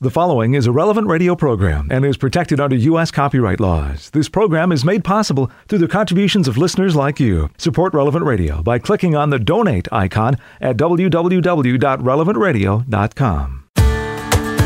The following is a relevant radio program and is protected under U.S. copyright laws. This program is made possible through the contributions of listeners like you. Support Relevant Radio by clicking on the donate icon at www.relevantradio.com.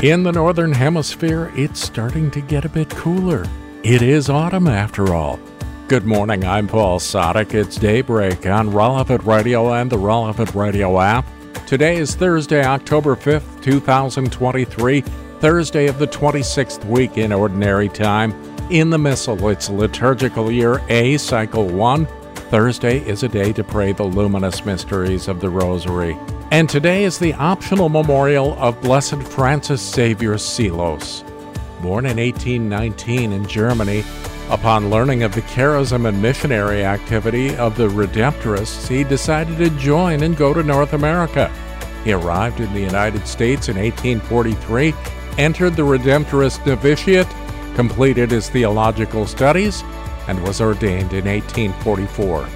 In the Northern Hemisphere, it's starting to get a bit cooler. It is autumn after all. Good morning, I'm Paul Sadek. It's daybreak on Relevant Radio and the Relevant Radio app. Today is Thursday, October 5th, 2023, Thursday of the 26th week in Ordinary Time. In the Missal, it's liturgical year A, cycle 1. Thursday is a day to pray the luminous mysteries of the Rosary. And today is the optional memorial of Blessed Francis Xavier Seelos. Born in 1819 in Germany, upon learning of the charism and missionary activity of the Redemptorists, he decided to join and go to North America. He arrived in the United States in 1843, entered the Redemptorist novitiate, completed his theological studies, and was ordained in 1844.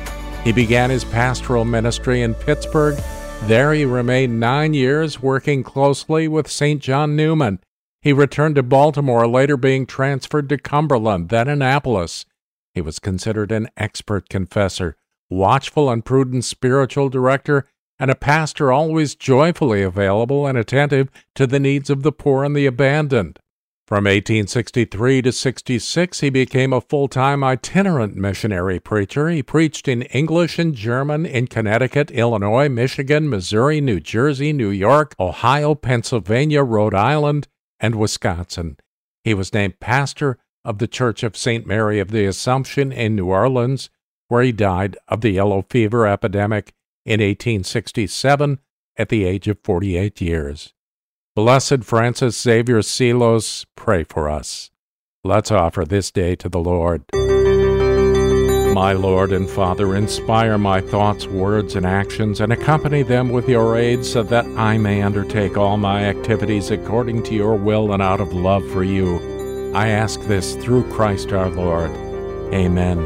He began his pastoral ministry in Pittsburgh. There he remained nine years, working closely with St. John Neumann he returned to Baltimore, later being transferred to Cumberland, then Annapolis. He was considered an expert confessor, watchful and prudent spiritual director, and a pastor always joyfully available and attentive to the needs of the poor and the abandoned. From 1863 to 66, he became a full time itinerant missionary preacher. He preached in English and German in Connecticut, Illinois, Michigan, Missouri, New Jersey, New York, Ohio, Pennsylvania, Rhode Island, and Wisconsin. He was named pastor of the Church of St. Mary of the Assumption in New Orleans, where he died of the yellow fever epidemic in 1867 at the age of 48 years. Blessed Francis Xavier Seelos, pray for us. Let's offer this day to the Lord. My Lord and Father, inspire my thoughts, words, and actions, and accompany them with your aid so that I may undertake all my activities according to your will and out of love for you. I ask this through Christ our Lord. Amen.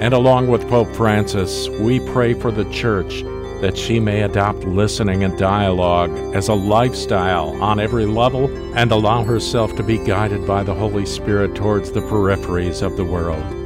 And along with Pope Francis, we pray for the Church that she may adopt listening and dialogue as a lifestyle on every level and allow herself to be guided by the Holy Spirit towards the peripheries of the world.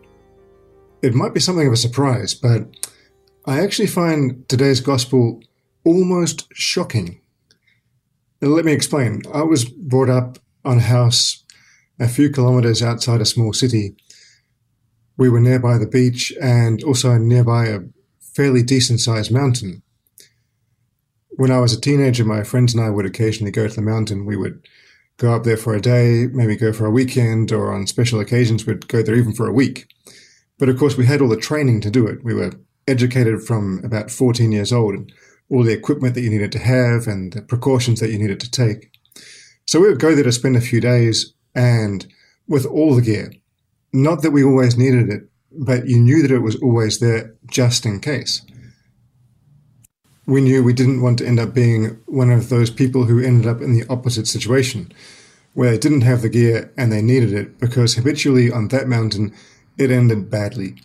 It might be something of a surprise, but I actually find today's gospel almost shocking. Let me explain. I was brought up on a house a few kilometers outside a small city. We were nearby the beach and also nearby a fairly decent sized mountain. When I was a teenager, my friends and I would occasionally go to the mountain. We would go up there for a day, maybe go for a weekend, or on special occasions, we'd go there even for a week. But of course, we had all the training to do it. We were educated from about 14 years old and all the equipment that you needed to have and the precautions that you needed to take. So we would go there to spend a few days and with all the gear. Not that we always needed it, but you knew that it was always there just in case. We knew we didn't want to end up being one of those people who ended up in the opposite situation, where they didn't have the gear and they needed it because habitually on that mountain it ended badly.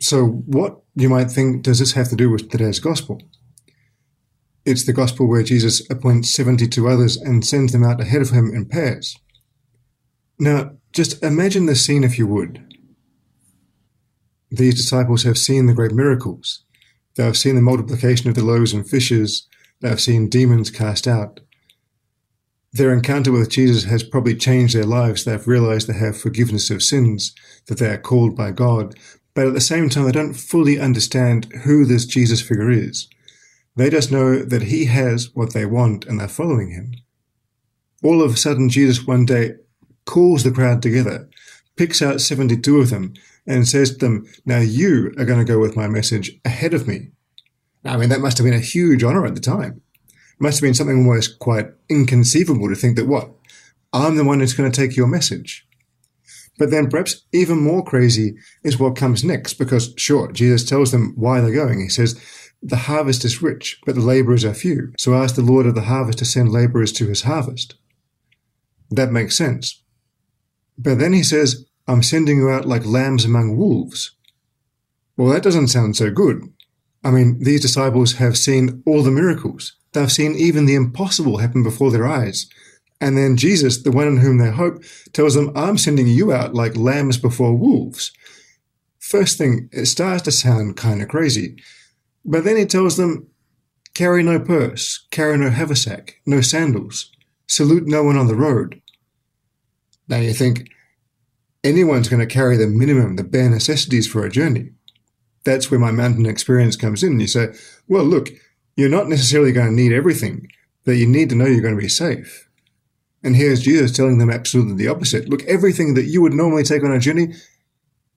So, what you might think does this have to do with today's gospel? It's the gospel where Jesus appoints 72 others and sends them out ahead of him in pairs. Now, just imagine the scene if you would. These disciples have seen the great miracles. They have seen the multiplication of the loaves and fishes. They have seen demons cast out. Their encounter with Jesus has probably changed their lives. They've realized they have forgiveness of sins, that they are called by God, but at the same time, they don't fully understand who this Jesus figure is. They just know that he has what they want and they're following him. All of a sudden, Jesus one day calls the crowd together, picks out 72 of them, and says to them, Now you are going to go with my message ahead of me. I mean, that must have been a huge honor at the time must have been something almost quite inconceivable to think that what I'm the one who's going to take your message. But then perhaps even more crazy is what comes next, because sure, Jesus tells them why they're going. He says, the harvest is rich, but the laborers are few. So ask the Lord of the harvest to send laborers to his harvest. That makes sense. But then he says, I'm sending you out like lambs among wolves. Well, that doesn't sound so good. I mean, these disciples have seen all the miracles. They've seen even the impossible happen before their eyes. And then Jesus, the one in whom they hope, tells them, I'm sending you out like lambs before wolves. First thing, it starts to sound kind of crazy. But then he tells them, carry no purse, carry no haversack, no sandals, salute no one on the road. Now you think, anyone's going to carry the minimum, the bare necessities for a journey. That's where my mountain experience comes in. You say, well, look, you're not necessarily going to need everything, but you need to know you're going to be safe. And here's Jesus telling them absolutely the opposite. Look, everything that you would normally take on a journey,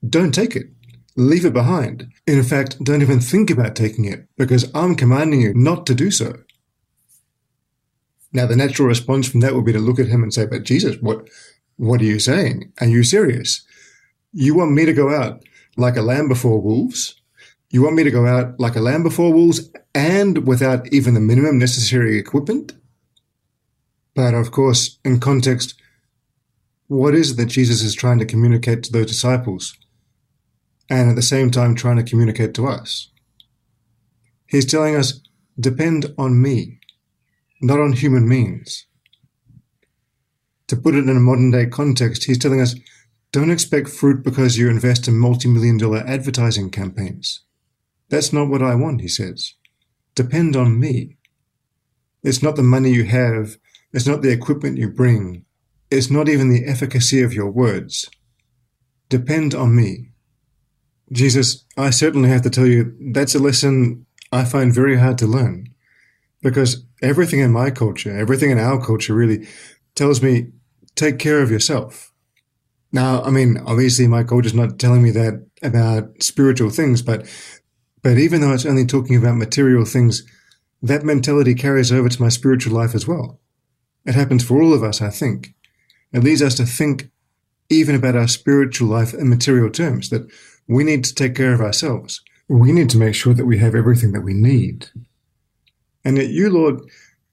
don't take it. Leave it behind. In fact, don't even think about taking it because I'm commanding you not to do so. Now, the natural response from that would be to look at him and say, But Jesus, what, what are you saying? Are you serious? You want me to go out like a lamb before wolves? You want me to go out like a lamb before wolves and without even the minimum necessary equipment? But of course, in context, what is it that Jesus is trying to communicate to those disciples? And at the same time, trying to communicate to us. He's telling us, depend on me, not on human means. To put it in a modern day context, he's telling us don't expect fruit because you invest in multi million dollar advertising campaigns. That's not what I want, he says. Depend on me. It's not the money you have, it's not the equipment you bring, it's not even the efficacy of your words. Depend on me. Jesus, I certainly have to tell you, that's a lesson I find very hard to learn. Because everything in my culture, everything in our culture really tells me take care of yourself. Now, I mean, obviously my coach is not telling me that about spiritual things, but, but even though it's only talking about material things, that mentality carries over to my spiritual life as well. It happens for all of us, I think. It leads us to think even about our spiritual life in material terms, that we need to take care of ourselves. We need to make sure that we have everything that we need. And yet you, Lord,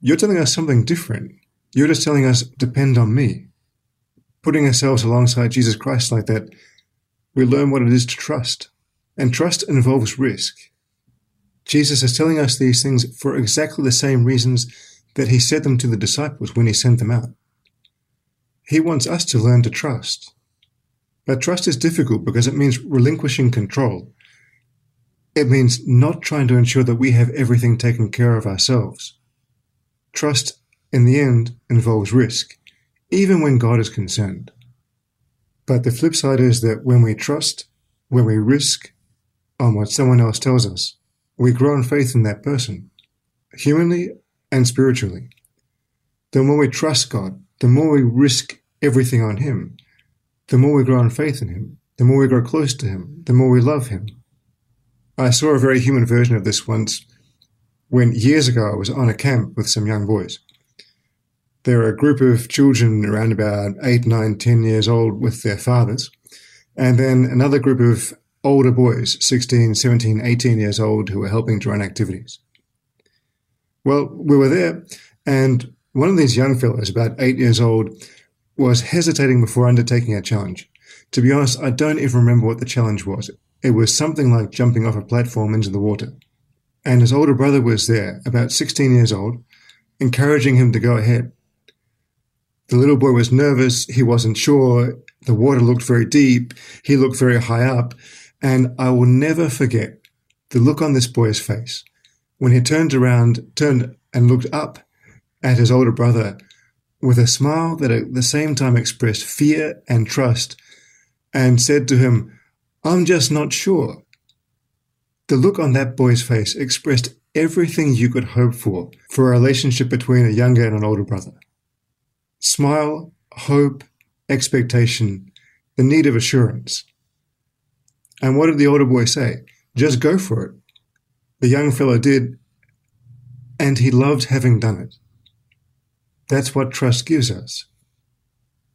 you're telling us something different. You're just telling us, depend on me putting ourselves alongside Jesus Christ like that, we learn what it is to trust. And trust involves risk. Jesus is telling us these things for exactly the same reasons that he said them to the disciples when he sent them out. He wants us to learn to trust. But trust is difficult because it means relinquishing control. It means not trying to ensure that we have everything taken care of ourselves. Trust, in the end, involves risk even when God is concerned. But the flip side is that when we trust, when we risk on what someone else tells us, we grow in faith in that person, humanly and spiritually. The more we trust God, the more we risk everything on Him, the more we grow in faith in Him, the more we grow close to Him, the more we love Him. I saw a very human version of this once when years ago I was on a camp with some young boys there were a group of children around about eight, nine, ten years old with their fathers, and then another group of older boys, 16, 17, 18 years old, who were helping to run activities. Well, we were there, and one of these young fellows, about eight years old, was hesitating before undertaking a challenge. To be honest, I don't even remember what the challenge was. It was something like jumping off a platform into the water. And his older brother was there, about 16 years old, encouraging him to go ahead. The little boy was nervous. He wasn't sure. The water looked very deep. He looked very high up. And I will never forget the look on this boy's face when he turned around, turned and looked up at his older brother with a smile that at the same time expressed fear and trust and said to him, I'm just not sure. The look on that boy's face expressed everything you could hope for for a relationship between a younger and an older brother smile, hope, expectation, the need of assurance. And what did the older boy say? Just go for it. The young fellow did, and he loved having done it. That's what trust gives us.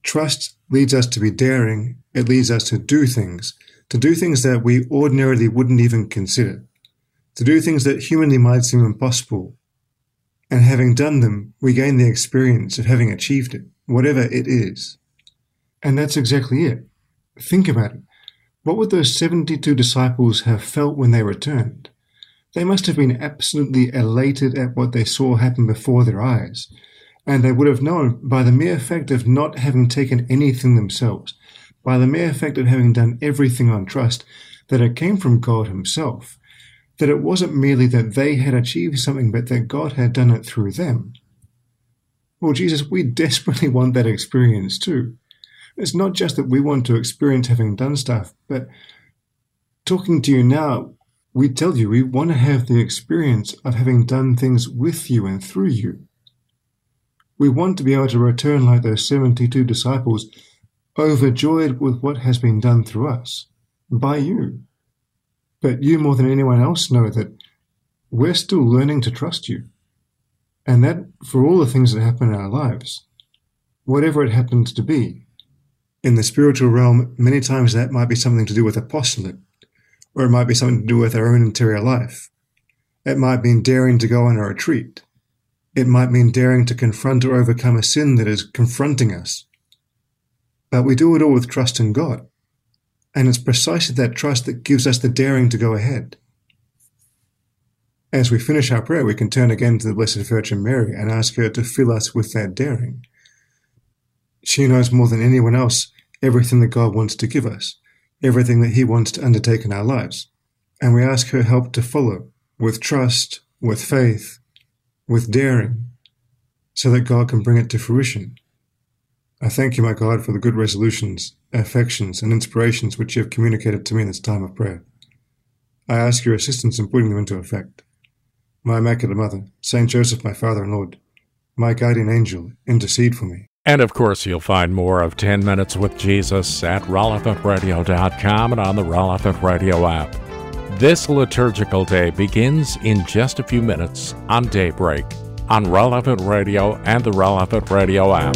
Trust leads us to be daring. It leads us to do things, to do things that we ordinarily wouldn't even consider, to do things that humanly might seem impossible. And having done them, we gain the experience of having achieved it, whatever it is. And that's exactly it. Think about it. What would those 72 disciples have felt when they returned? They must have been absolutely elated at what they saw happen before their eyes, and they would have known by the mere fact of not having taken anything themselves, by the mere fact of having done everything on trust, that it came from God Himself, that it wasn't merely that they had achieved something, but that God had done it through them. Well, Jesus, we desperately want that experience too. It's not just that we want to experience having done stuff, but talking to you now, we tell you we want to have the experience of having done things with you and through you. We want to be able to return like those 72 disciples, overjoyed with what has been done through us, by you. But you, more than anyone else, know that we're still learning to trust you. And that for all the things that happen in our lives, whatever it happens to be. In the spiritual realm, many times that might be something to do with apostolate, or it might be something to do with our own interior life. It might mean daring to go on a retreat. It might mean daring to confront or overcome a sin that is confronting us. But we do it all with trust in God. And it's precisely that trust that gives us the daring to go ahead. As we finish our prayer, we can turn again to the Blessed Virgin Mary and ask her to fill us with that daring. She knows more than anyone else everything that God wants to give us, everything that He wants to undertake in our lives. And we ask her help to follow with trust, with faith, with daring, so that God can bring it to fruition. I thank you, my God, for the good resolutions, affections, and inspirations which you have communicated to me in this time of prayer. I ask your assistance in putting them into effect. My Immaculate Mother, Saint Joseph, my Father and Lord, my guardian angel, intercede for me. And of course, you'll find more of 10 Minutes with Jesus at relevantradio.com and on the Relevant Radio app. This liturgical day begins in just a few minutes on Daybreak on Relevant Radio and the Relevant Radio app.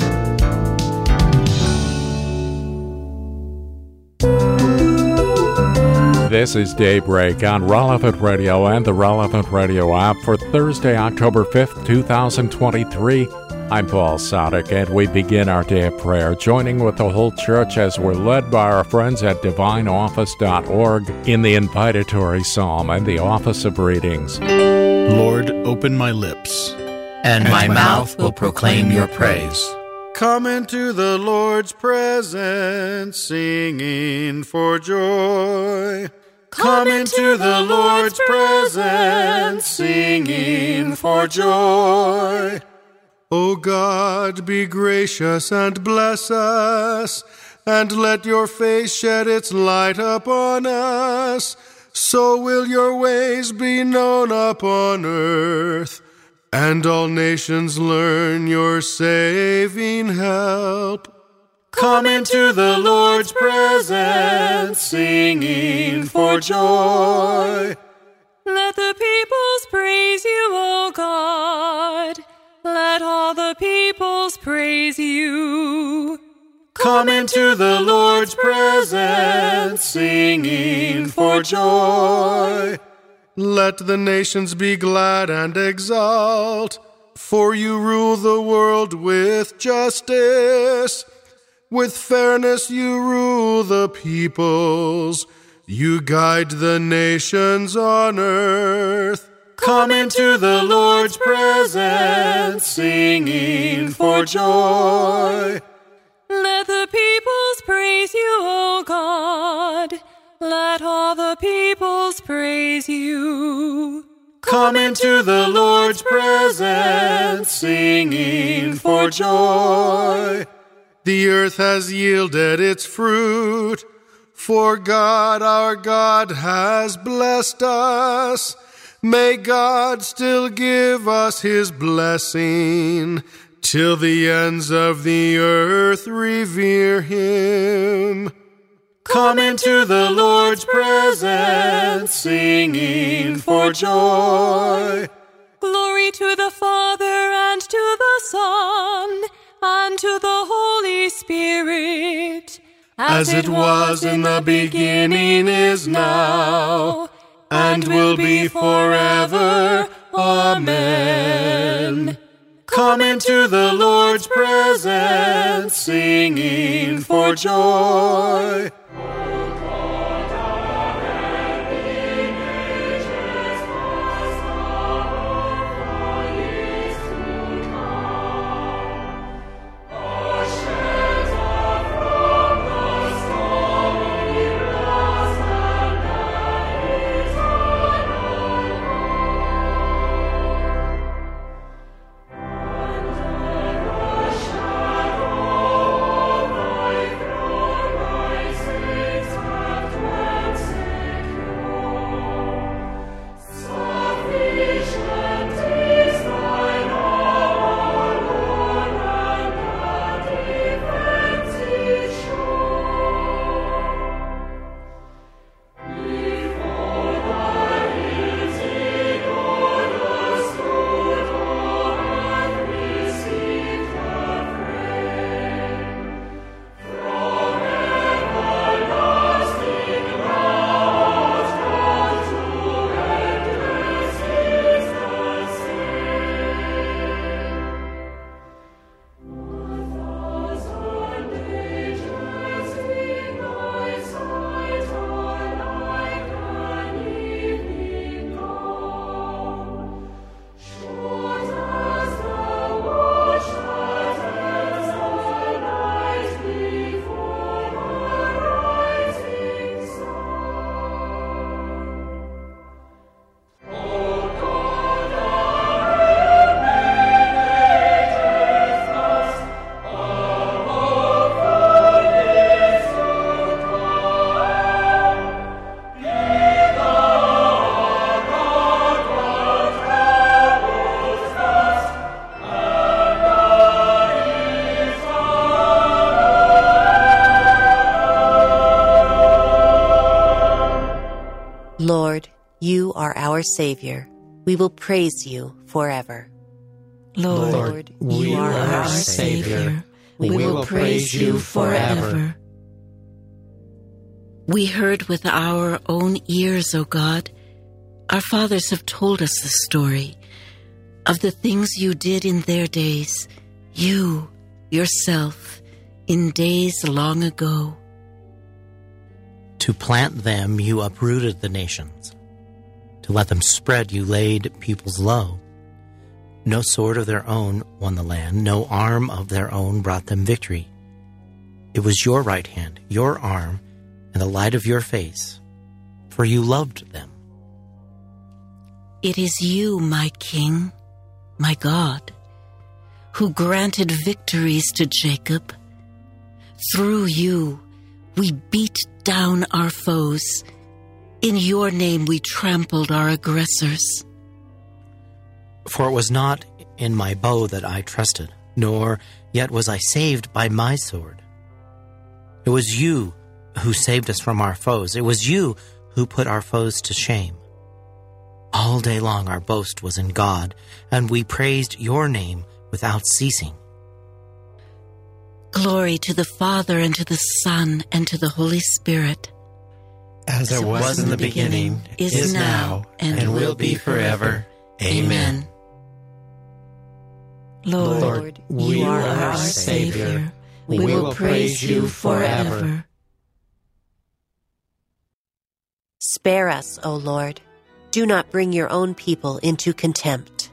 This is Daybreak on Relevant Radio and the Relevant Radio app for Thursday, October 5th, 2023. I'm Paul Sadek, and we begin our day of prayer, joining with the whole church as we're led by our friends at divineoffice.org in the invitatory psalm and the office of readings. Lord, open my lips, and, and my, my mouth will proclaim your praise. Come into the Lord's presence, singing for joy. Come into the Lord's presence, singing for joy. O God, be gracious and bless us, and let your face shed its light upon us. So will your ways be known upon earth, and all nations learn your saving help. Come into the Lord's presence, singing for joy. Let the peoples praise you, O God. Let all the peoples praise you. Come into the Lord's presence, singing for joy. Let the nations be glad and exult, for you rule the world with justice. With fairness you rule the peoples, you guide the nations on earth. Come into the Lord's presence, singing for joy. Let the peoples praise you, O God. Let all the peoples praise you. Come into the Lord's presence, singing for joy. The earth has yielded its fruit, for God our God has blessed us. May God still give us his blessing till the ends of the earth revere him. Come into the Lord's presence, singing for joy. Glory to the Father and to the Son and to the Holy Spirit, as it was in the beginning, is now, and will be forever. Amen. Come into the Lord's presence, singing for joy. Are our Savior. We will praise you forever. Lord, you are our Savior. We will praise you forever. We heard with our own ears, O God. Our fathers have told us the story of the things you did in their days, you, yourself, in days long ago. To plant them, you uprooted the nations. To let them spread, you laid peoples low. No sword of their own won the land, no arm of their own brought them victory. It was your right hand, your arm, and the light of your face, for you loved them. It is you, my King, my God, who granted victories to Jacob. Through you, we beat down our foes. In your name, we trampled our aggressors. For it was not in my bow that I trusted, nor yet was I saved by my sword. It was you who saved us from our foes. It was you who put our foes to shame. All day long our boast was in God, and we praised your name without ceasing. Glory to the Father, and to the Son, and to the Holy Spirit. As it was in the beginning, is now, and will be forever. Amen. Lord, you are our Savior. We will praise you forever. Spare us, O Lord. Do not bring your own people into contempt.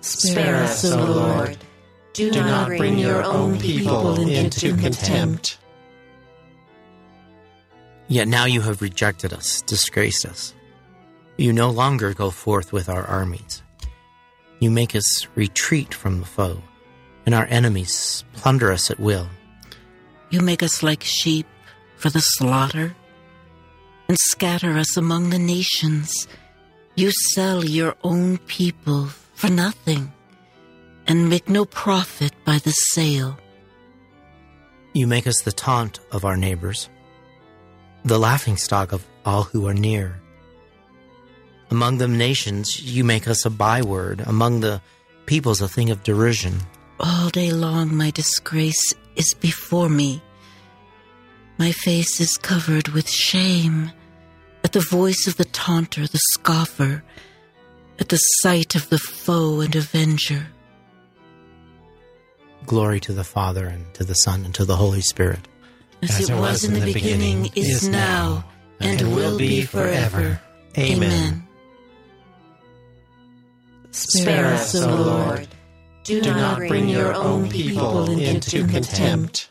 Spare us, O Lord. Do not bring your own people into contempt. Yet now you have rejected us, disgraced us. You no longer go forth with our armies. You make us retreat from the foe, and our enemies plunder us at will. You make us like sheep for the slaughter and scatter us among the nations. You sell your own people for nothing and make no profit by the sale. You make us the taunt of our neighbors, the laughingstock of all who are near. Among the nations, you make us a byword, among the peoples, a thing of derision. All day long, my disgrace is before me. My face is covered with shame at the voice of the taunter, the scoffer, at the sight of the foe and avenger. Glory to the Father, and to the Son, and to the Holy Spirit. As, As it, was, was in the beginning, beginning is now, and, and will be forever. Amen. Spare us, O Lord. Do, Do not bring your own people into contempt.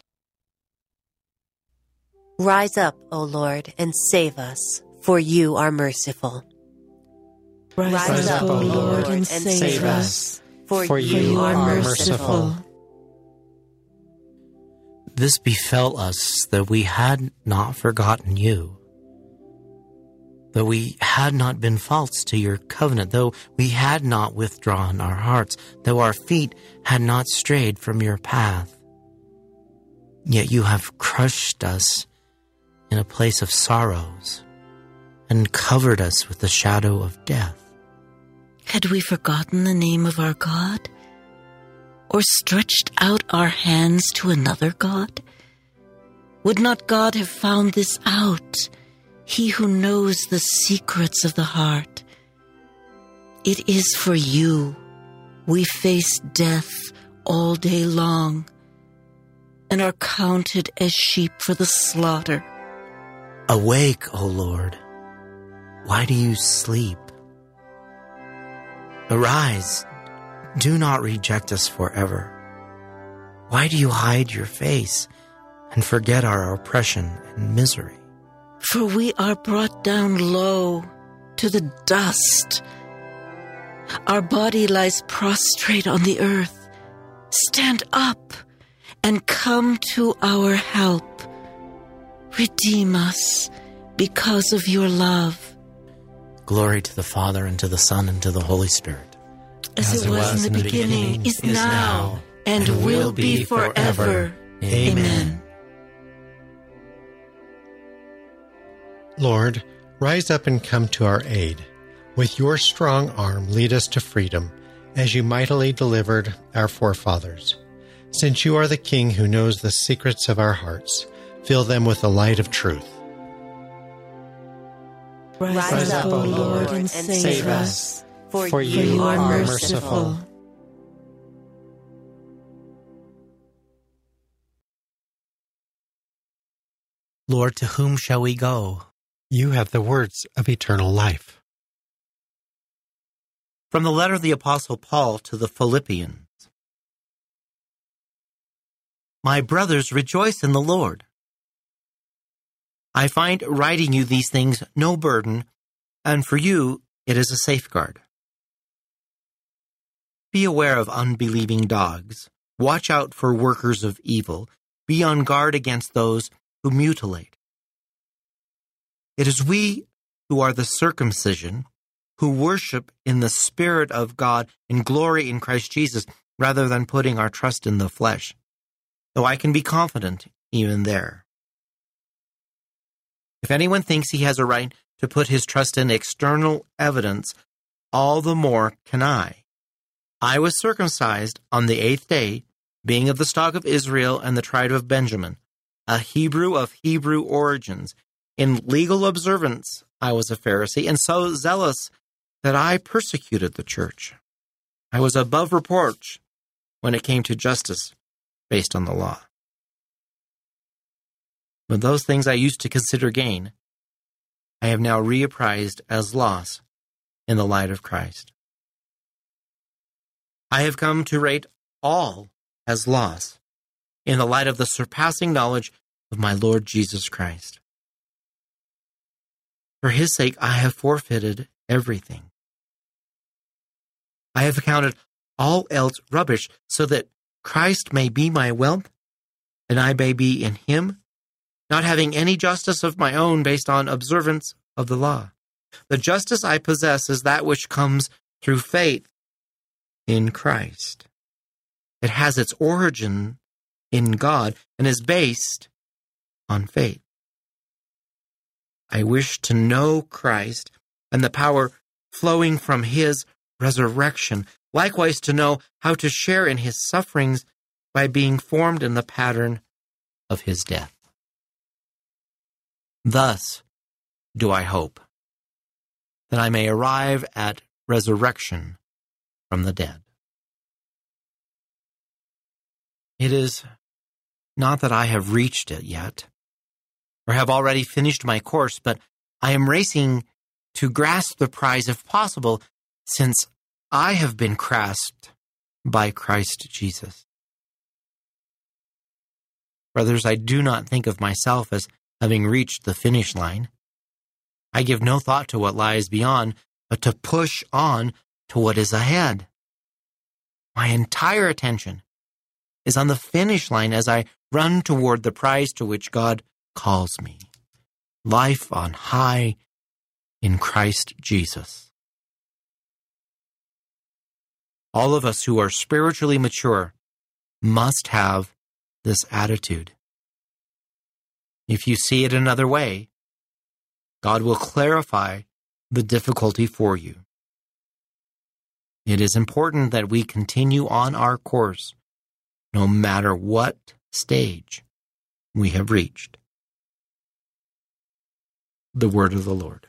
Rise up, O Lord, and save us, for you are merciful. Rise, Rise up, O Lord, and save us, for, for you are merciful. This befell us that we had not forgotten you Though we had not been false to your covenant, though we had not withdrawn our hearts, though our feet had not strayed from your path. Yet you have crushed us in a place of sorrows and covered us with the shadow of death. Had we forgotten the name of our God? Or stretched out our hands to another God? Would not God have found this out? he who knows the secrets of the heart. It is for you we face death all day long and are counted as sheep for the slaughter. Awake, O Lord. Why do you sleep? Arise. Do not reject us forever. Why do you hide your face and forget our oppression and misery? for we are brought down low to the dust. Our body lies prostrate on the earth. Stand up and come to our help. Redeem us because of your love. Glory to the Father, and to the Son, and to the Holy Spirit. As, As it, was, was in the beginning, beginning is, is now, and, and will be forever. Amen. Amen. Lord, rise up and come to our aid. With your strong arm, lead us to freedom, as you mightily delivered our forefathers. Since you are the King who knows the secrets of our hearts, fill them with the light of truth. Rise, Rise up, O Lord, and save us, for, for you are merciful. Lord, to whom shall we go? You have the words of eternal life. From the letter of the Apostle Paul to the Philippians My brothers, rejoice in the Lord. I find writing you these things no burden, and for you it is a safeguard. Be aware of unbelieving dogs. Watch out for workers of evil. Be on guard against those who mutilate. It is we who are the circumcision, who worship in the Spirit of God and glory in Christ Jesus, rather than putting our trust in the flesh. Though I can be confident even there. If anyone thinks he has a right to put his trust in external evidence, all the more can I. I was circumcised on the eighth day, being of the stock of Israel and the tribe of Benjamin, a Hebrew of Hebrew origins, in legal observance, I was a Pharisee, and so zealous that I persecuted the church. I was above reproach when it came to justice based on the law. But those things I used to consider gain, I have now reapprised as loss in the light of Christ. I have come to rate all as loss in the light of the surpassing knowledge of my Lord Jesus Christ. For his sake, I have forfeited everything. I have counted all else rubbish so that Christ may be my wealth and I may be in him, not having any justice of my own based on observance of the law. The justice I possess is that which comes through faith in Christ. It has its origin in God and is based on faith. I wish to know Christ and the power flowing from his resurrection likewise to know how to share in his sufferings by being formed in the pattern of his death. Thus do I hope that I may arrive at resurrection from the dead. It is not that I have reached it yet, or have already finished my course, but I am racing to grasp the prize if possible, since I have been grasped by Christ Jesus. Brothers, I do not think of myself as having reached the finish line. I give no thought to what lies beyond, but to push on to what is ahead. My entire attention is on the finish line as I run toward the prize to which God calls me life on high in Christ Jesus. All of us who are spiritually mature must have this attitude. If you see it another way, God will clarify the difficulty for you. It is important that we continue on our course, no matter what stage we have reached. The Word of the Lord.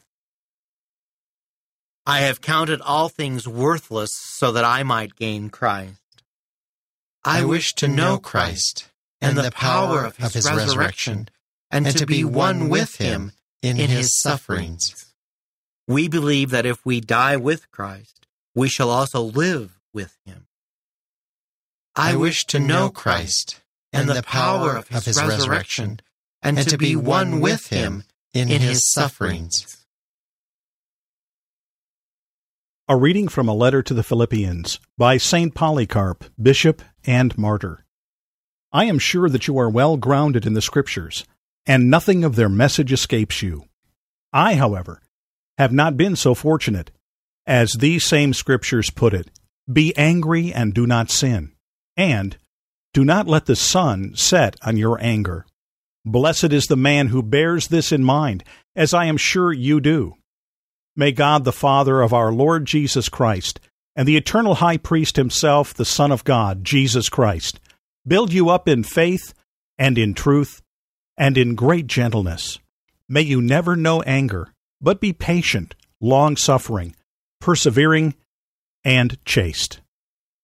I have counted all things worthless so that I might gain Christ. I wish to know Christ and the power of his resurrection, and to be one with him in his sufferings. We believe that if we die with Christ, we shall also live with him. I wish to know Christ and the power of his resurrection, and to be one with him in his sufferings. A reading from a letter to the Philippians by St. Polycarp, Bishop and Martyr. I am sure that you are well grounded in the Scriptures, and nothing of their message escapes you. I, however, have not been so fortunate. As these same Scriptures put it, be angry and do not sin, and do not let the sun set on your anger. Blessed is the man who bears this in mind, as I am sure you do. May God, the Father of our Lord Jesus Christ, and the eternal High Priest himself, the Son of God, Jesus Christ, build you up in faith and in truth and in great gentleness. May you never know anger, but be patient, long suffering, persevering, and chaste.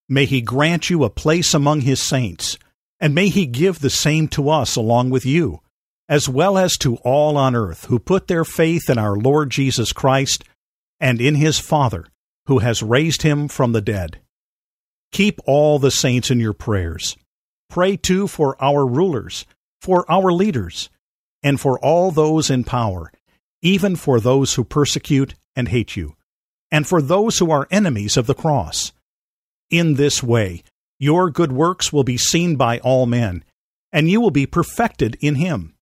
May he grant you a place among his saints, and may he give the same to us along with you as well as to all on earth who put their faith in our Lord Jesus Christ and in his Father, who has raised him from the dead. Keep all the saints in your prayers. Pray too for our rulers, for our leaders, and for all those in power, even for those who persecute and hate you, and for those who are enemies of the cross. In this way, your good works will be seen by all men, and you will be perfected in him.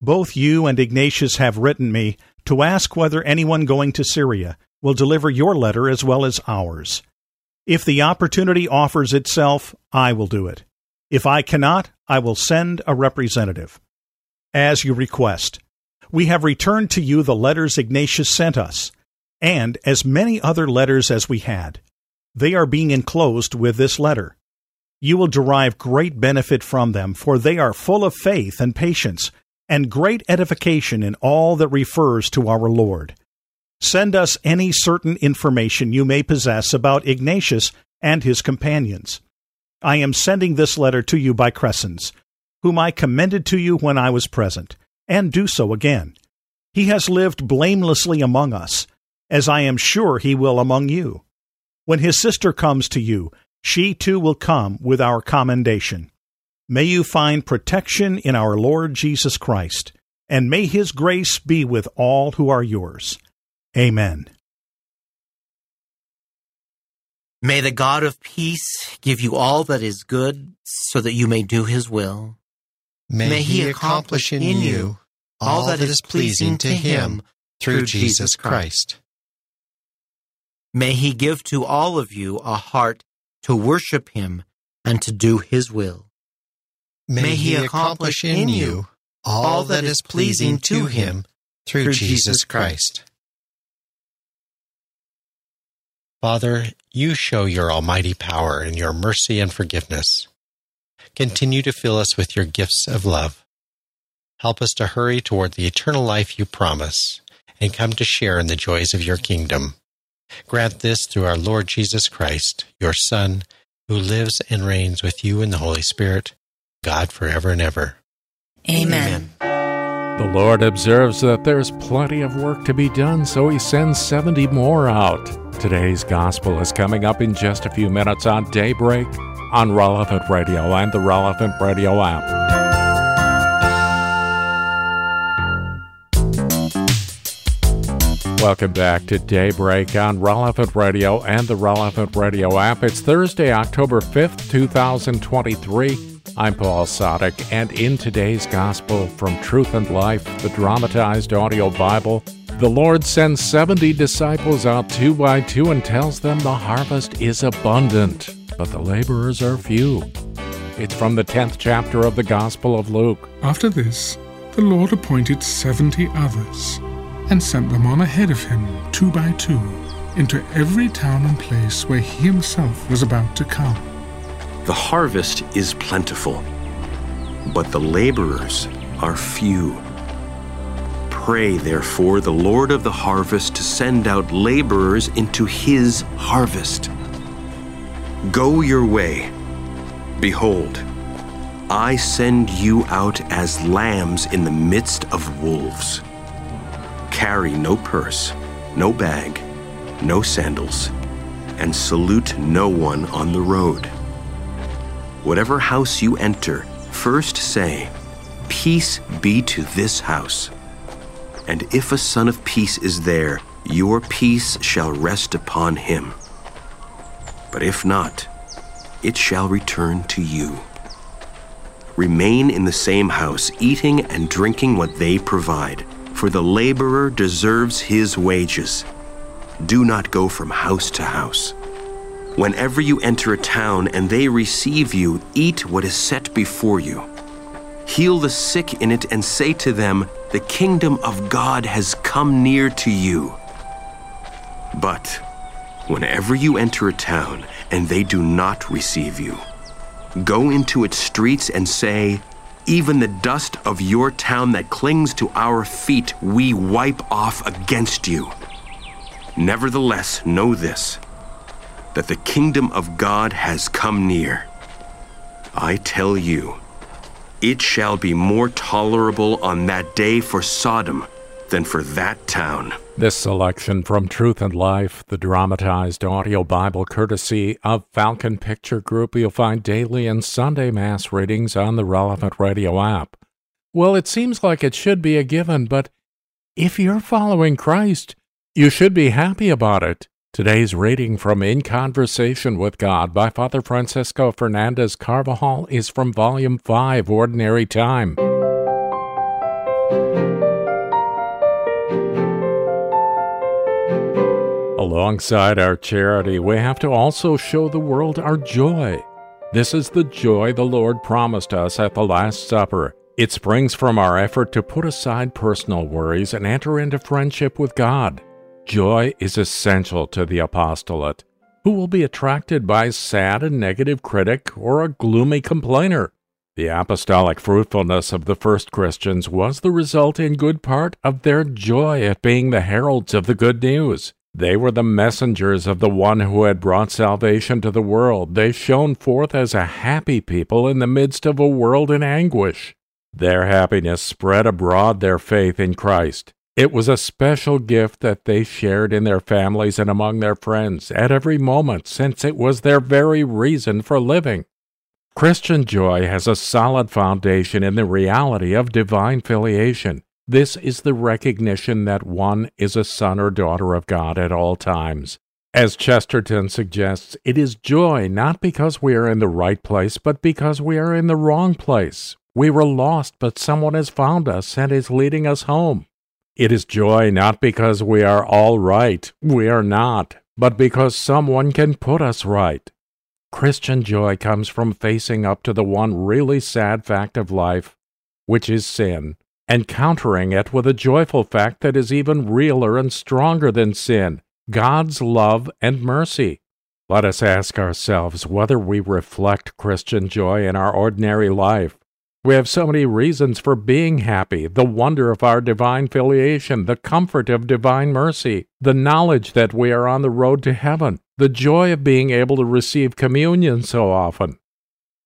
Both you and Ignatius have written me to ask whether anyone going to Syria will deliver your letter as well as ours. If the opportunity offers itself, I will do it. If I cannot, I will send a representative. As you request, we have returned to you the letters Ignatius sent us, and as many other letters as we had. They are being enclosed with this letter. You will derive great benefit from them, for they are full of faith and patience and great edification in all that refers to our Lord. Send us any certain information you may possess about Ignatius and his companions. I am sending this letter to you by Crescens, whom I commended to you when I was present, and do so again. He has lived blamelessly among us, as I am sure he will among you. When his sister comes to you, she too will come with our commendation. May you find protection in our Lord Jesus Christ, and may his grace be with all who are yours. Amen. May the God of peace give you all that is good, so that you may do his will. May, may he accomplish in you all that is pleasing to him through Jesus Christ. May he give to all of you a heart to worship him and to do his will. May he accomplish in you all that is pleasing to him through Jesus Christ. Father, you show your almighty power and your mercy and forgiveness. Continue to fill us with your gifts of love. Help us to hurry toward the eternal life you promise and come to share in the joys of your kingdom. Grant this through our Lord Jesus Christ, your Son, who lives and reigns with you in the Holy Spirit, God forever and ever. Amen. The Lord observes that there's plenty of work to be done, so He sends 70 more out. Today's Gospel is coming up in just a few minutes on Daybreak on Relevant Radio and the Relevant Radio app. Welcome back to Daybreak on Relevant Radio and the Relevant Radio app. It's Thursday, October 5th, 2023. I'm Paul Sadek, and in today's Gospel from Truth and Life, the dramatized audio Bible, the Lord sends 70 disciples out two by two and tells them the harvest is abundant, but the laborers are few. It's from the 10th chapter of the Gospel of Luke. After this, the Lord appointed 70 others and sent them on ahead of him, two by two, into every town and place where he himself was about to come. The harvest is plentiful, but the laborers are few. Pray, therefore, the Lord of the harvest to send out laborers into his harvest. Go your way. Behold, I send you out as lambs in the midst of wolves. Carry no purse, no bag, no sandals, and salute no one on the road. Whatever house you enter, first say, Peace be to this house. And if a son of peace is there, your peace shall rest upon him. But if not, it shall return to you. Remain in the same house, eating and drinking what they provide for the laborer deserves his wages. Do not go from house to house. Whenever you enter a town and they receive you, eat what is set before you. Heal the sick in it and say to them, The kingdom of God has come near to you. But whenever you enter a town and they do not receive you, go into its streets and say, even the dust of your town that clings to our feet, we wipe off against you. Nevertheless, know this that the kingdom of God has come near. I tell you, it shall be more tolerable on that day for Sodom than for that town. This selection from Truth and Life, the dramatized audio Bible courtesy of Falcon Picture Group, you'll find daily and Sunday Mass readings on the relevant radio app. Well, it seems like it should be a given, but if you're following Christ, you should be happy about it. Today's reading from In Conversation with God by Father Francisco Fernandez Carvajal is from Volume 5, Ordinary Time. Alongside our charity, we have to also show the world our joy. This is the joy the Lord promised us at the Last Supper. It springs from our effort to put aside personal worries and enter into friendship with God. Joy is essential to the apostolate. Who will be attracted by a sad and negative critic or a gloomy complainer? The apostolic fruitfulness of the first Christians was the result in good part of their joy at being the heralds of the good news. They were the messengers of the one who had brought salvation to the world. They shone forth as a happy people in the midst of a world in anguish. Their happiness spread abroad their faith in Christ. It was a special gift that they shared in their families and among their friends at every moment, since it was their very reason for living. Christian joy has a solid foundation in the reality of divine filiation. This is the recognition that one is a son or daughter of God at all times. As Chesterton suggests, it is joy not because we are in the right place, but because we are in the wrong place. We were lost, but someone has found us and is leading us home. It is joy not because we are all right, we are not, but because someone can put us right. Christian joy comes from facing up to the one really sad fact of life, which is sin, and countering it with a joyful fact that is even realer and stronger than sin God's love and mercy. Let us ask ourselves whether we reflect Christian joy in our ordinary life. We have so many reasons for being happy the wonder of our divine filiation, the comfort of divine mercy, the knowledge that we are on the road to heaven, the joy of being able to receive communion so often.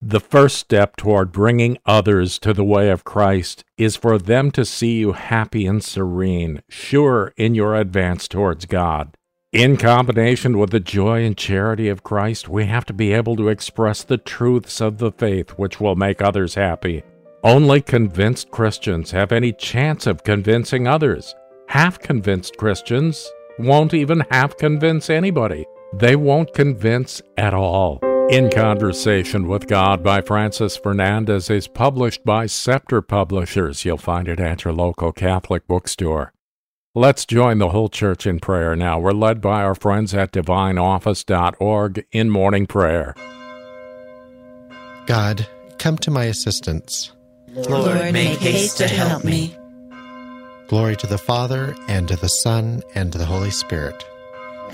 The first step toward bringing others to the way of Christ is for them to see you happy and serene, sure in your advance towards God. In combination with the joy and charity of Christ, we have to be able to express the truths of the faith which will make others happy. Only convinced Christians have any chance of convincing others. Half convinced Christians won't even half convince anybody. They won't convince at all. In Conversation with God by Francis Fernandez is published by Scepter Publishers. You'll find it at your local Catholic bookstore. Let's join the whole church in prayer now. We're led by our friends at divineoffice.org in morning prayer. God, come to my assistance. Lord, make haste to help me. Glory to the Father, and to the Son, and to the Holy Spirit.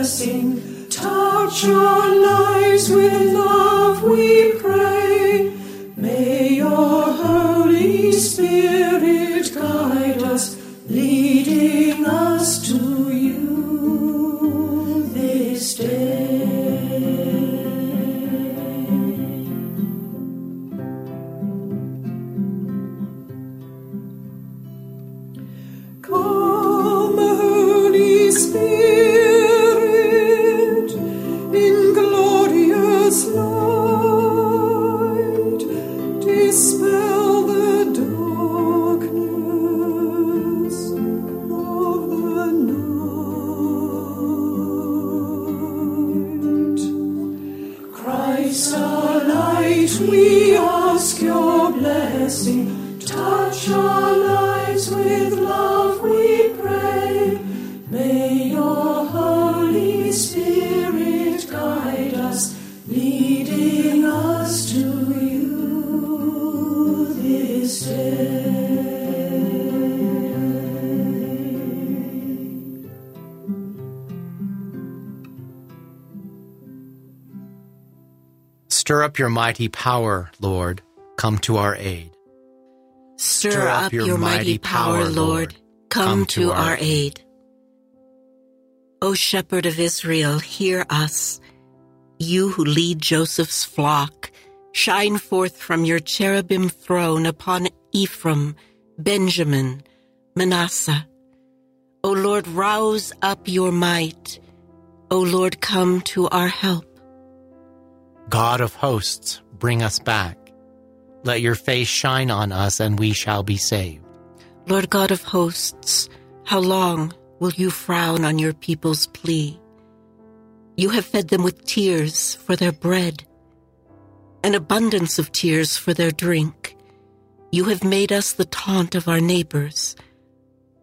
blessing. Touch our lives with love, we pray. May your Holy Spirit up your mighty power, Lord. Come to our aid. Stir up your mighty power, Lord. Come to our aid. O Shepherd of Israel, hear us. You who lead Joseph's flock, shine forth from your cherubim throne upon Ephraim, Benjamin, Manasseh. O Lord, rouse up your might. O Lord, come to our help. God of hosts, bring us back. Let your face shine on us, and we shall be saved. Lord God of hosts, how long will you frown on your people's plea? You have fed them with tears for their bread, an abundance of tears for their drink. You have made us the taunt of our neighbors.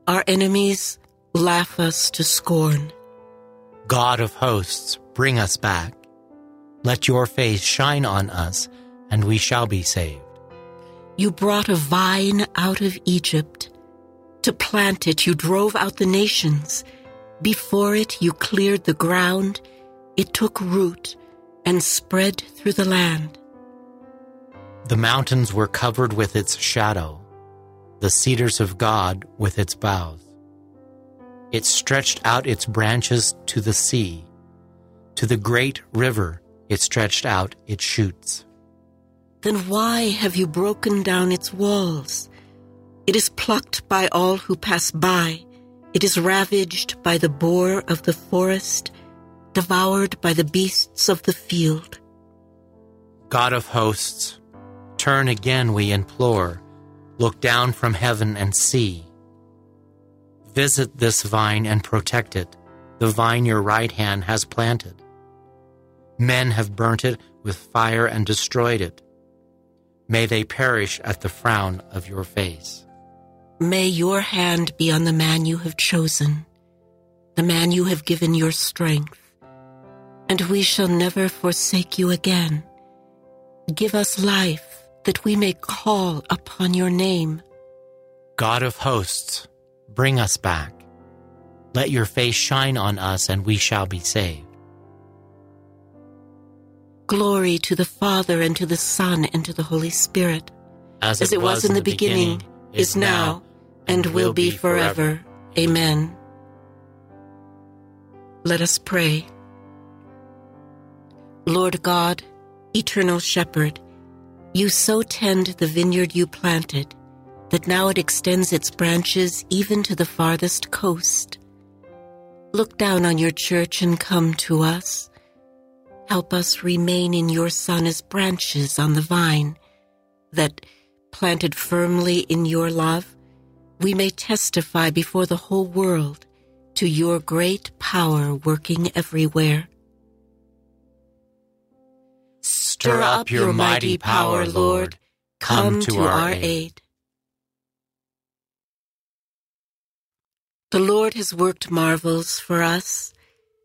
Our enemies laugh us to scorn. God of hosts, bring us back. Let your face shine on us, and we shall be saved. You brought a vine out of Egypt. To plant it, you drove out the nations. Before it, you cleared the ground. It took root and spread through the land. The mountains were covered with its shadow, the cedars of God with its boughs. It stretched out its branches to the sea. To the great river it stretched out its shoots. Then why have you broken down its walls? It is plucked by all who pass by. It is ravaged by the boar of the forest, devoured by the beasts of the field. God of hosts, turn again, we implore. Look down from heaven and see. Visit this vine and protect it. the vine your right hand has planted. Men have burnt it with fire and destroyed it. May they perish at the frown of your face. May your hand be on the man you have chosen, the man you have given your strength, and we shall never forsake you again. Give us life that we may call upon your name. God of hosts, bring us back. Let your face shine on us, and we shall be saved. Glory to the Father, and to the Son, and to the Holy Spirit, as, as it, was, in the beginning, beginning is now, and will be forever. Amen. Let us pray. Lord God, eternal shepherd, you so tend the vineyard you planted that now it extends its branches even to the farthest coast. Look down on your church and come to us. Help us remain in your Son as branches on the vine, that, planted firmly in your love, we may testify before the whole world to your great power working everywhere. Stir up your mighty power, Lord. Come to our aid. The Lord has worked marvels for us.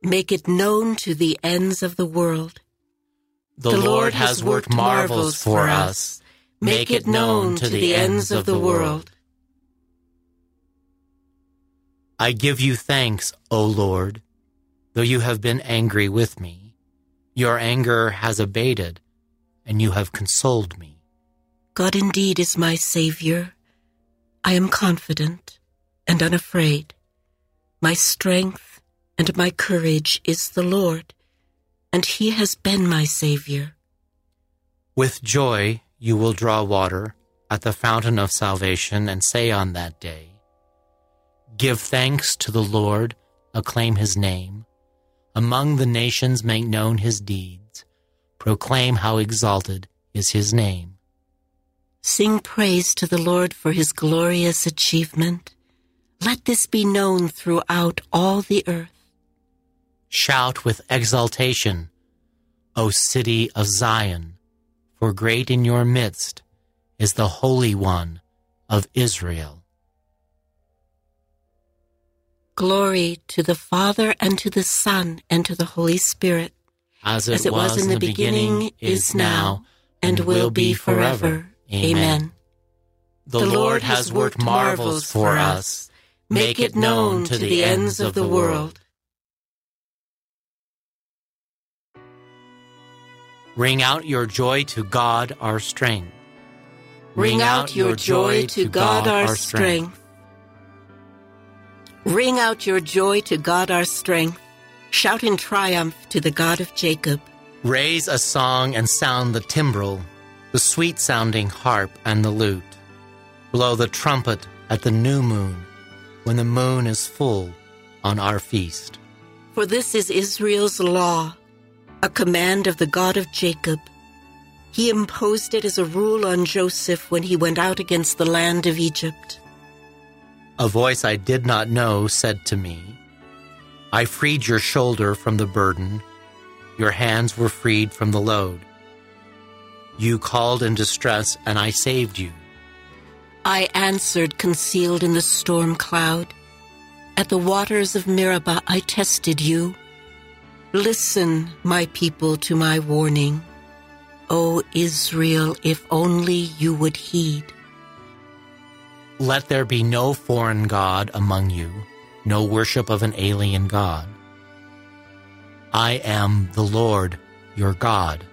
Make it known to the ends of the world. The, the Lord has worked marvels for us. Make it known to the ends of the world. I give you thanks, O Lord, though you have been angry with me. Your anger has abated, and you have consoled me. God indeed is my Savior. I am confident and unafraid. My strength and my courage is the Lord, and He has been my Savior. With joy you will draw water at the fountain of salvation and say on that day, Give thanks to the Lord, acclaim His name. Among the nations make known His deeds, proclaim how exalted is His name. Sing praise to the Lord for His glorious achievement. Let this be known throughout all the earth. Shout with exultation, O city of Zion, for great in your midst is the Holy One of Israel. Glory to the Father, and to the Son, and to the Holy Spirit. As it, As it was, was, in the beginning, beginning is now, and will be forever. Amen. The Lord has worked marvels for us Make it known to the ends of the world. Ring out your joy to God our strength. Ring out your joy to God our strength. Ring out your joy to God our strength. Shout in triumph to the God of Jacob. Raise a song and sound the timbrel, the sweet sounding harp and the lute. Blow the trumpet at the new moon when the moon is full on our feast. For this is Israel's law, a command of the God of Jacob. He imposed it as a rule on Joseph when he went out against the land of Egypt. A voice I did not know said to me, I freed your shoulder from the burden, your hands were freed from the load. You called in distress, and I saved you. I answered, concealed in the storm cloud. At the waters of Meribah, I tested you. Listen, my people, to my warning. O Israel, if only you would heed. Let there be no foreign God among you, no worship of an alien God. I am the Lord, your God,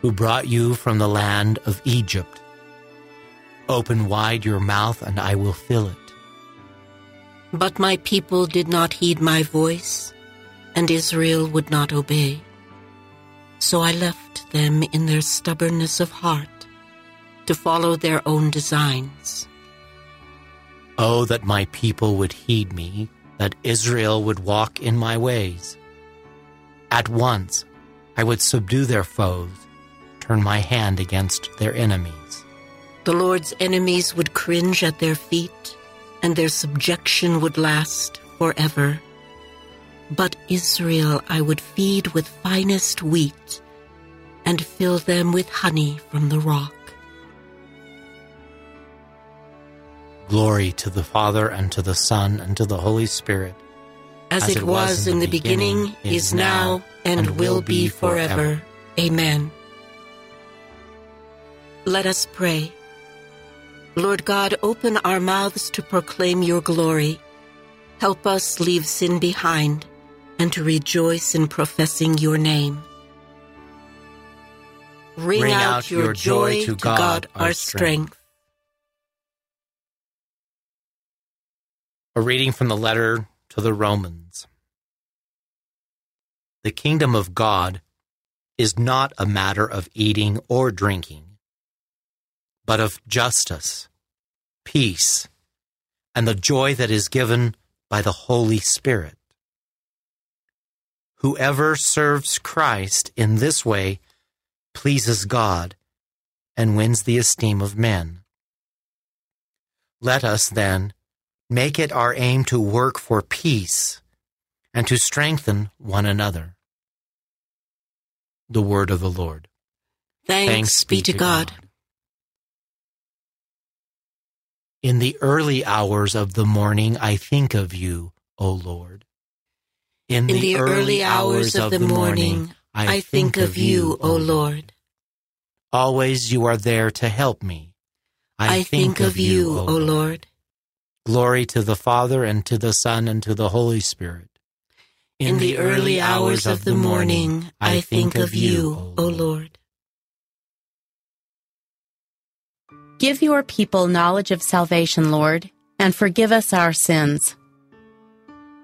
who brought you from the land of Egypt Open wide your mouth, and I will fill it. But my people did not heed my voice, and Israel would not obey. So I left them in their stubbornness of heart to follow their own designs. Oh, that my people would heed me, that Israel would walk in my ways. At once I would subdue their foes, turn my hand against their enemies. The Lord's enemies would cringe at their feet, and their subjection would last forever. But Israel I would feed with finest wheat and fill them with honey from the rock. Glory to the Father, and to the Son, and to the Holy Spirit. As, it was in the beginning, is now, and will be forever. Amen. Let us pray. Lord God, open our mouths to proclaim your glory. Help us leave sin behind and to rejoice in professing your name. Ring, Ring out, out your, your joy joy to God, God, our our strength. A reading from the letter to the Romans. The kingdom of God is not a matter of eating or drinking, but of justice, peace, and the joy that is given by the Holy Spirit. Whoever serves Christ in this way pleases God and wins the esteem of men. Let us, then, make it our aim to work for peace and to strengthen one another. The word of the Lord. Thanks, be to God. In the early hours of the morning, I think of you, O Lord. In the early hours of the morning, I think of you, O Lord. Always you are there to help me. I think of you, O Lord. Glory to the Father, and to the Son, and to the Holy Spirit. In the early hours of the morning, I think of you, O Lord. Give your people knowledge of salvation, Lord, and forgive us our sins.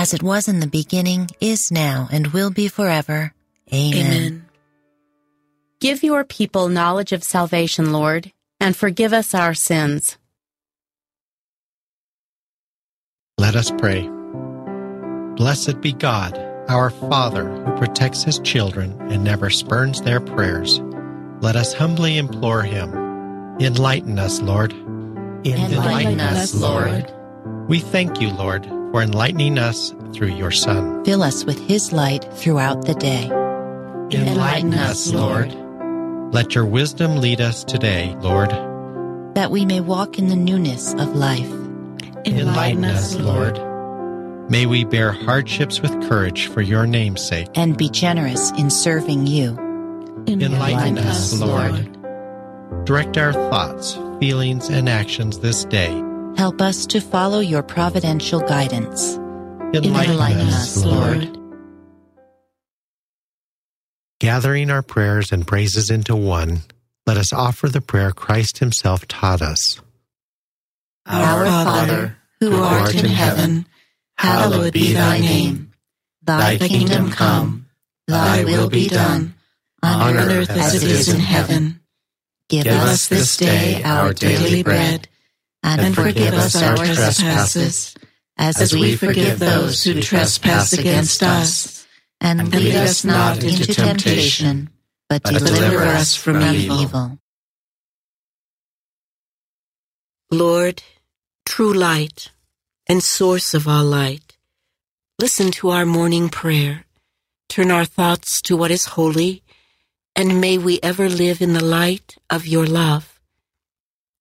As it was in the beginning, is now, and will be forever. Amen. Amen. Give your people knowledge of salvation, Lord, and forgive us our sins. Let us pray. Blessed be God, our Father, who protects his children and never spurns their prayers. Let us humbly implore him. Enlighten us, Lord. Enlighten us, Lord. We thank you, Lord, for enlightening us through your Son. Fill us with his light throughout the day. Enlighten us, Lord. Let your wisdom lead us today, Lord. That we may walk in the newness of life. Enlighten us, Lord. May we bear hardships with courage for your name's sake. And be generous in serving you. Enlighten us, Lord. Direct our thoughts, feelings, and actions this day. Help us to follow your providential guidance. Enlighten us, Lord. Gathering our prayers and praises into one, let us offer the prayer Christ Himself taught us. Our Father, who art in heaven, hallowed be thy name. Thy kingdom come, thy will be done, on earth as it is in heaven. Give us this day our daily bread, and forgive us our trespasses, as we forgive those who trespass against us. And lead us not into temptation, but deliver us from evil. Lord, true light and source of all light, listen to our morning prayer. Turn our thoughts to what is holy, and may we ever live in the light of your love.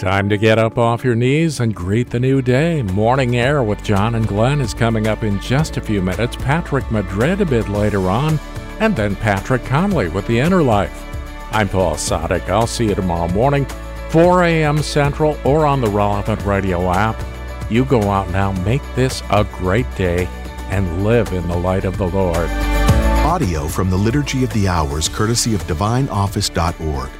Time to get up off your knees and greet the new day. Morning Air with John and Glenn is coming up in just a few minutes. Patrick Madrid a bit later on, and then Patrick Conley with the Inner Life. I'm Paul Sadek. I'll see you tomorrow morning, 4 a.m. Central, or on the relevant radio app. You go out now, make this a great day, and live in the light of the Lord. Audio from the Liturgy of the Hours, courtesy of DivineOffice.org.